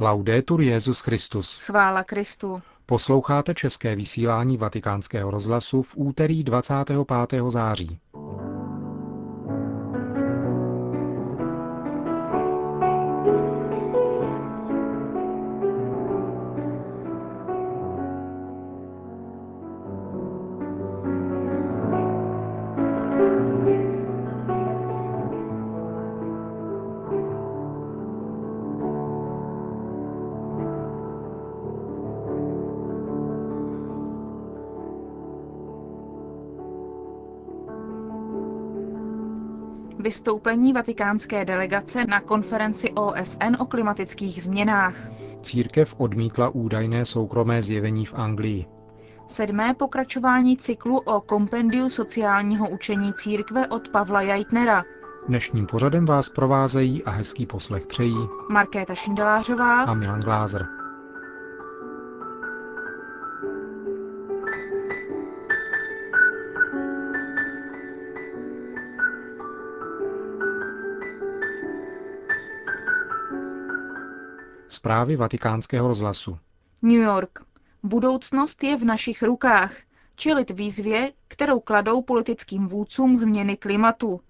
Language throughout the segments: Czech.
Laudetur Jezus Christus. Chvála Kristu. Posloucháte české vysílání Vatikánského rozhlasu v úterý 25. září. Vystoupení vatikánské delegace na konferenci OSN o klimatických změnách. Církev odmítla údajné soukromé zjevení v Anglii. Sedmé pokračování cyklu o kompendiu sociálního učení církve od Pavla Jajtnera. Dnešním pořadem vás provázejí a hezký poslech přejí Markéta Šindelářová a Milan Glázer. Zprávy vatikánského rozhlasu. New York. Budoucnost je v našich rukách. Čelit výzvě, kterou kladou politickým vůdcům změny klimatu.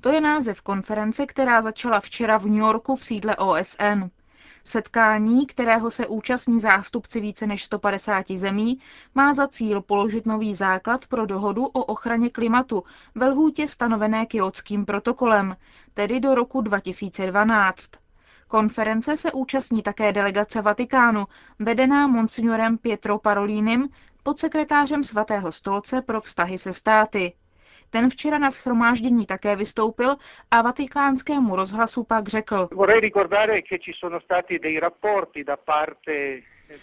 To je název konference, která začala včera v New Yorku v sídle OSN. Setkání, kterého se účastní zástupci více než 150 zemí, má za cíl položit nový základ pro dohodu o ochraně klimatu ve lhůtě stanovené kyotským protokolem, tedy do roku 2012. Konference se účastní také delegace Vatikánu, vedená monsignorem Pietro Parolínem, podsekretářem svatého stolce pro vztahy se státy. Ten včera na schromáždění také vystoupil a vatikánskému rozhlasu pak řekl.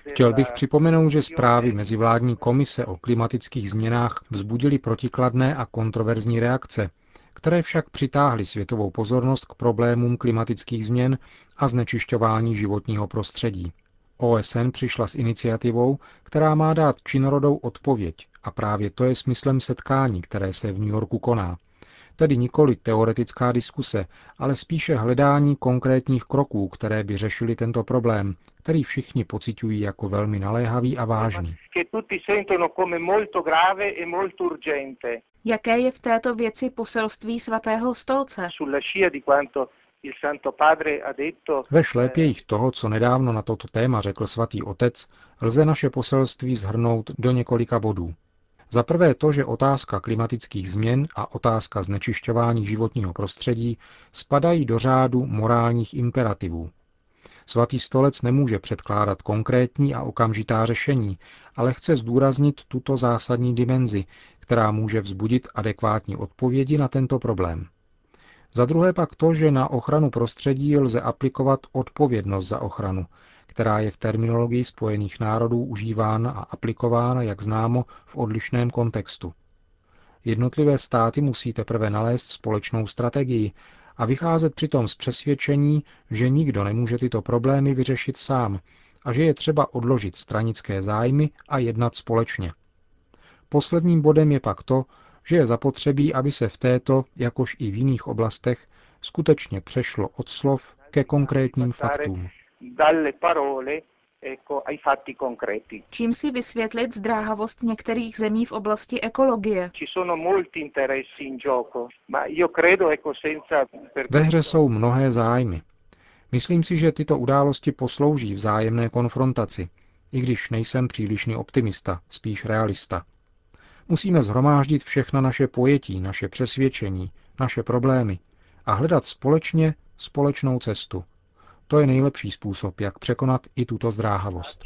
Chtěl bych připomenout, že zprávy Mezivládní komise o klimatických změnách vzbudily protikladné a kontroverzní reakce, které však přitáhly světovou pozornost k problémům klimatických změn a znečišťování životního prostředí. OSN přišla s iniciativou, která má dát činorodou odpověď a právě to je smyslem setkání, které se v New Yorku koná. Tedy nikoli teoretická diskuse, ale spíše hledání konkrétních kroků, které by řešili tento problém, který všichni pocitují jako velmi naléhavý a vážný. Jaké je v této věci poselství svatého stolce? Ve šlépějích toho, co nedávno na toto téma řekl svatý otec, lze naše poselství zhrnout do několika bodů. Za prvé to, že otázka klimatických změn a otázka znečišťování životního prostředí spadají do řádu morálních imperativů. Svatý stolec nemůže předkládat konkrétní a okamžitá řešení, ale chce zdůraznit tuto zásadní dimenzi, která může vzbudit adekvátní odpovědi na tento problém. Za druhé pak to, že na ochranu prostředí lze aplikovat odpovědnost za ochranu, která je v terminologii Spojených národů užívána a aplikována, jak známo, v odlišném kontextu. Jednotlivé státy musí teprve nalézt společnou strategii a vycházet přitom z přesvědčení, že nikdo nemůže tyto problémy vyřešit sám a že je třeba odložit stranické zájmy a jednat společně. Posledním bodem je pak to, že je zapotřebí, aby se v této, jakož i v jiných oblastech, skutečně přešlo od slov ke konkrétním faktům. Čím si vysvětlit zdráhavost některých zemí v oblasti ekologie? Ve hře jsou mnohé zájmy. Myslím si, že tyto události poslouží vzájemné konfrontaci, i když nejsem přílišný optimista, spíš realista. Musíme zhromáždit všechna naše pojetí, naše přesvědčení, naše problémy a hledat společně společnou cestu. To je nejlepší způsob, jak překonat i tuto zdráhavost.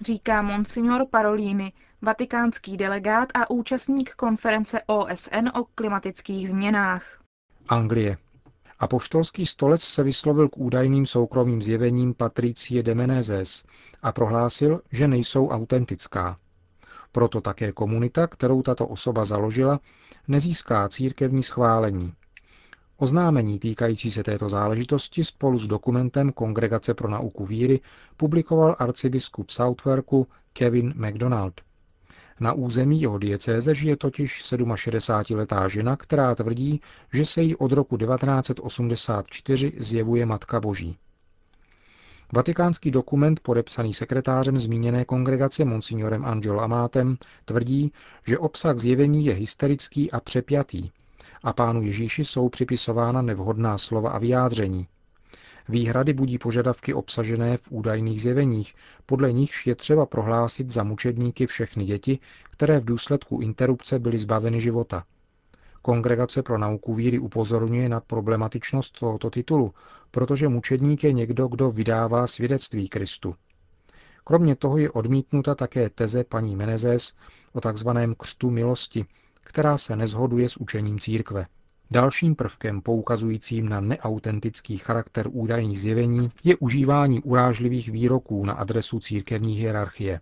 Říká monsignor Parolini, vatikánský delegát a účastník konference OSN o klimatických změnách. Anglie. Apoštolský stolec se vyslovil k údajným soukromým zjevením Patricie de Menezes a prohlásil, že nejsou autentická. Proto také komunita, kterou tato osoba založila, nezíská církevní schválení. Oznámení týkající se této záležitosti spolu s dokumentem Kongregace pro nauku víry publikoval arcibiskup Southwarku Kevin MacDonald. Na území jeho diecéze žije totiž 67-letá žena, která tvrdí, že se jí od roku 1984 zjevuje Matka Boží. Vatikánský dokument podepsaný sekretářem zmíněné kongregace monsignorem Angelo Amátem tvrdí, že obsah zjevení je hysterický a přepjatý a pánu Ježíši jsou připisována nevhodná slova a vyjádření. Výhrady budí požadavky obsažené v údajných zjeveních, podle nichž je třeba prohlásit za mučedníky všechny děti, které v důsledku interrupce byly zbaveny života. Kongregace pro nauku víry upozorňuje na problematičnost tohoto titulu, protože mučedník je někdo, kdo vydává svědectví Kristu. Kromě toho je odmítnuta také teze paní Menezes o tzv. křtu milosti, která se nezhoduje s učením církve. Dalším prvkem poukazujícím na neautentický charakter údajných zjevení je užívání urážlivých výroků na adresu církevní hierarchie.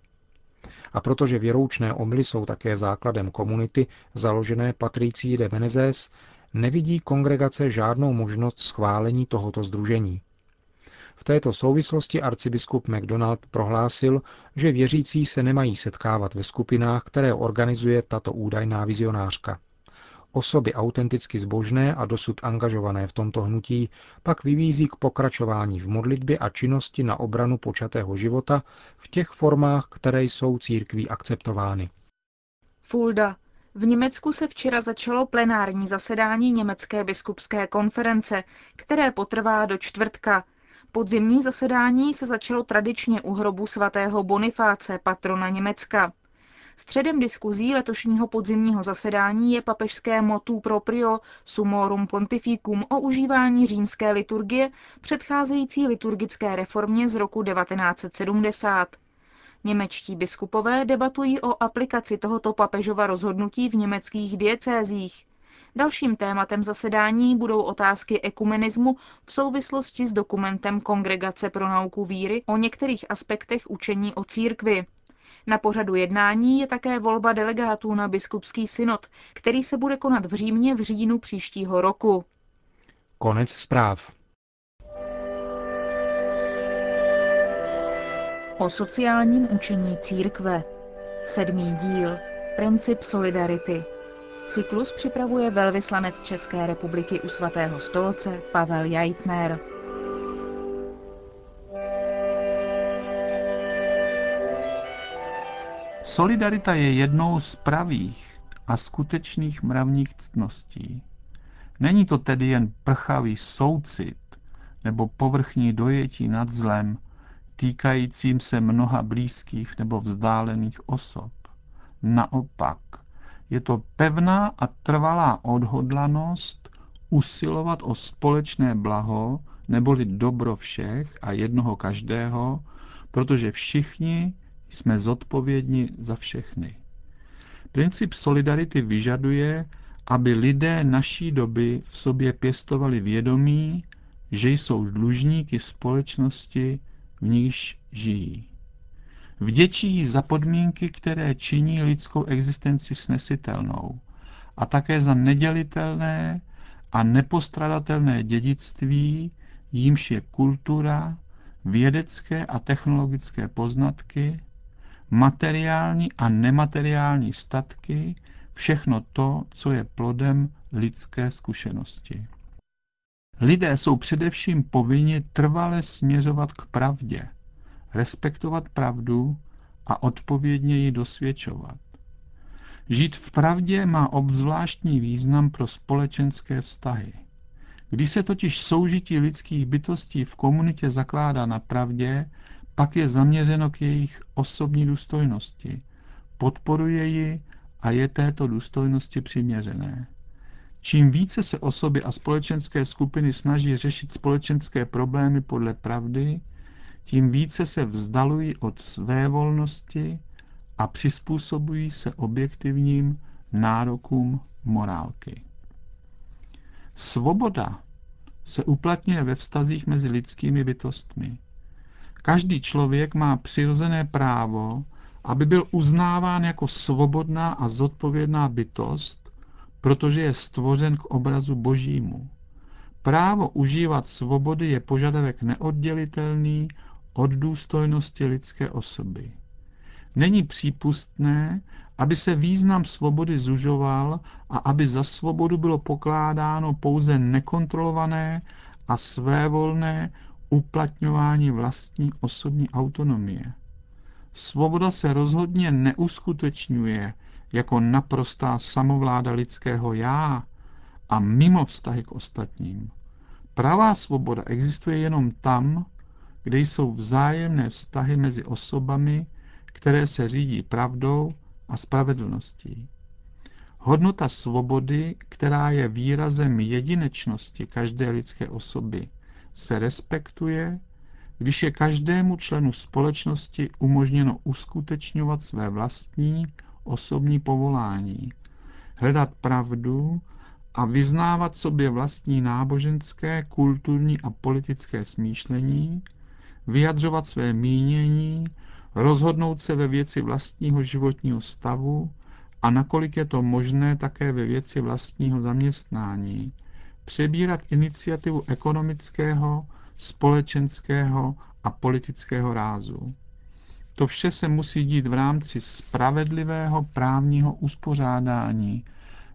A protože věroučné omly jsou také základem komunity založené Patricí de Menezes, nevidí kongregace žádnou možnost schválení tohoto združení. V této souvislosti arcibiskup MacDonald prohlásil, že věřící se nemají setkávat ve skupinách, které organizuje tato údajná vizionářka. Osoby autenticky zbožné a dosud angažované v tomto hnutí pak vyvízí k pokračování v modlitbě a činnosti na obranu počatého života v těch formách, které jsou církví akceptovány. Fulda. V Německu se včera začalo plenární zasedání Německé biskupské konference, které potrvá do čtvrtka. Podzimní zasedání se začalo tradičně u hrobu svatého Bonifáce, patrona Německa. Středem diskuzí letošního podzimního zasedání je papežské motu proprio Sumorum Pontificum o užívání římské liturgie předcházející liturgické reformě z roku 1970. Němečtí biskupové debatují o aplikaci tohoto papežova rozhodnutí v německých diecézích. Dalším tématem zasedání budou otázky ekumenismu v souvislosti s dokumentem Kongregace pro nauku víry o některých aspektech učení o církvi. Na pořadu jednání je také volba delegátů na biskupský synod, který se bude konat v Římě v říjnu příštího roku. Konec zpráv. O sociálním učení církve. Sedmý díl. Princip solidarity. Cyklus připravuje velvyslanec České republiky u svatého stolce Pavel Jajtner. Solidarita je jednou z pravých a skutečných mravních ctností. Není to tedy jen prchavý soucit nebo povrchní dojetí nad zlem, týkajícím se mnoha blízkých nebo vzdálených osob. Naopak, je to pevná a trvalá odhodlanost usilovat o společné blaho neboli dobro všech a jednoho každého, protože všichni jsme zodpovědní za všechny. Princip solidarity vyžaduje, aby lidé naší doby v sobě pěstovali vědomí, že jsou dlužníky společnosti, v níž žijí. Vděčí za podmínky, které činí lidskou existenci snesitelnou a také za nedělitelné a nepostradatelné dědictví, jímž je kultura, vědecké a technologické poznatky, materiální a nemateriální statky, všechno to, co je plodem lidské zkušenosti. Lidé jsou především povinni trvale směřovat k pravdě, respektovat pravdu a odpovědně ji dosvědčovat. Žít v pravdě má obzvláštní význam pro společenské vztahy. Když se totiž soužití lidských bytostí v komunitě zakládá na pravdě, pak je zaměřeno k jejich osobní důstojnosti, podporuje ji a je této důstojnosti přiměřené. Čím více se osoby a společenské skupiny snaží řešit společenské problémy podle pravdy, tím více se vzdalují od své volnosti a přizpůsobují se objektivním nárokům morálky. Svoboda se uplatňuje ve vztazích mezi lidskými bytostmi. Každý člověk má přirozené právo, aby byl uznáván jako svobodná a zodpovědná bytost, protože je stvořen k obrazu božímu. Právo užívat svobody je požadavek neoddělitelný od důstojnosti lidské osoby. Není přípustné, aby se význam svobody zužoval a aby za svobodu bylo pokládáno pouze nekontrolované a svévolné uplatňování vlastní osobní autonomie. Svoboda se rozhodně neuskutečňuje jako naprostá samovláda lidského já a mimo vztahy k ostatním. Pravá svoboda existuje jenom tam, kde jsou vzájemné vztahy mezi osobami, které se řídí pravdou a spravedlností. Hodnota svobody, která je výrazem jedinečnosti každé lidské osoby, se respektuje, když je každému členu společnosti umožněno uskutečňovat své vlastní osobní povolání, hledat pravdu a vyznávat sobě vlastní náboženské, kulturní a politické smýšlení, vyjadřovat své mínění, rozhodnout se ve věci vlastního životního stavu a nakolik je to možné také ve věci vlastního zaměstnání, přebírat iniciativu ekonomického, společenského a politického rázu. To vše se musí dít v rámci spravedlivého právního uspořádání,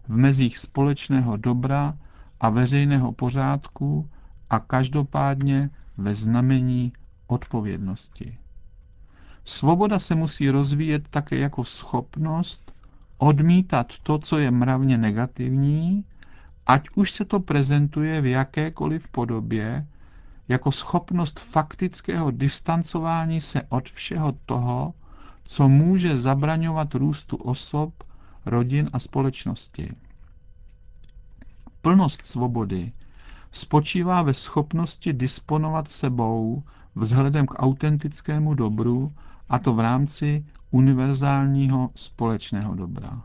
v mezích společného dobra a veřejného pořádku a každopádně ve znamení odpovědnosti. Svoboda se musí rozvíjet také jako schopnost odmítat to, co je mravně negativní, ať už se to prezentuje v jakékoliv podobě, jako schopnost faktického distancování se od všeho toho, co může zabraňovat růstu osob, rodin a společnosti. Plnost svobody spočívá ve schopnosti disponovat sebou vzhledem k autentickému dobru, a to v rámci univerzálního společného dobra.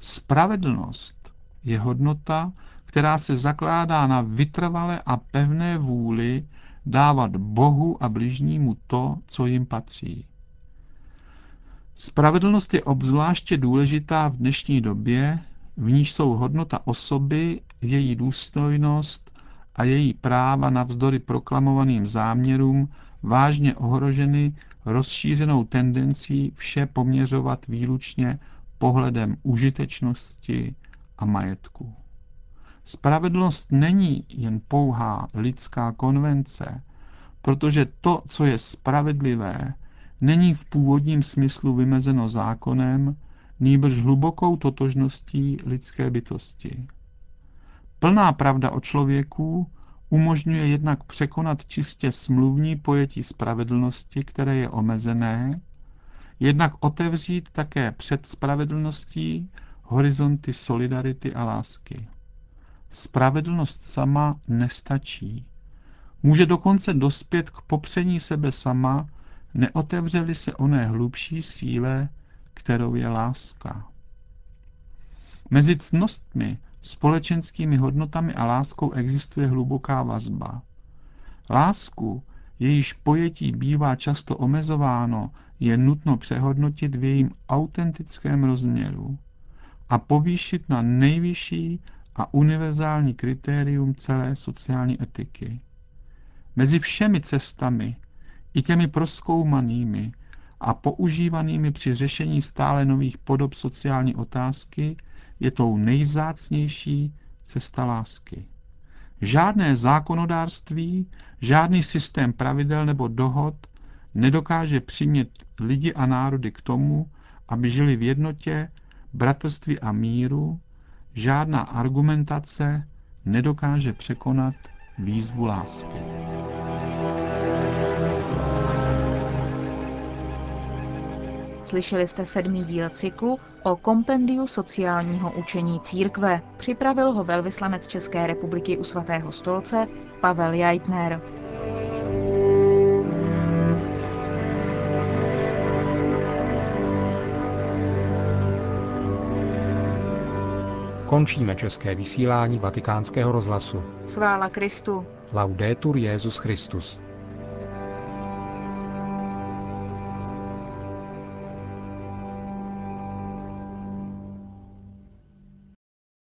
Spravedlnost je hodnota, která se zakládá na vytrvalé a pevné vůli dávat Bohu a bližnímu to, co jim patří. Spravedlnost je obzvláště důležitá v dnešní době, v níž jsou hodnota osoby, její důstojnost a její práva navzdory proklamovaným záměrům vážně ohroženy rozšířenou tendencí vše poměřovat výlučně pohledem užitečnosti a majetku. Spravedlnost není jen pouhá lidská konvence, protože to, co je spravedlivé, není v původním smyslu vymezeno zákonem, nýbrž hlubokou totožností lidské bytosti. Plná pravda o člověku umožňuje jednak překonat čistě smluvní pojetí spravedlnosti, které je omezené, jednak otevřít také před spravedlností horizonty solidarity a lásky. Spravedlnost sama nestačí. Může dokonce dospět k popření sebe sama, neotevřeli se oné hlubší síle, kterou je láska. Mezi cnostmi, společenskými hodnotami a láskou existuje hluboká vazba. Lásku, jejíž pojetí bývá často omezováno, je nutno přehodnotit v jejím autentickém rozměru a povýšit na nejvyšší a univerzální kritérium celé sociální etiky. Mezi všemi cestami, i těmi proskoumanými a používanými při řešení stále nových podob sociální otázky, je tou nejzácnější cesta lásky. Žádné zákonodárství, žádný systém pravidel nebo dohod nedokáže přimět lidi a národy k tomu, aby žili v jednotě, bratrství a míru, žádná argumentace nedokáže překonat výzvu lásky. Slyšeli jste sedmý díl cyklu o kompendiu sociálního učení církve. Připravil ho velvyslanec České republiky u svatého stolce Pavel Jajtner. Končíme české vysílání vatikánského rozhlasu. Chvála Kristu. Laudetur Jezus Christus.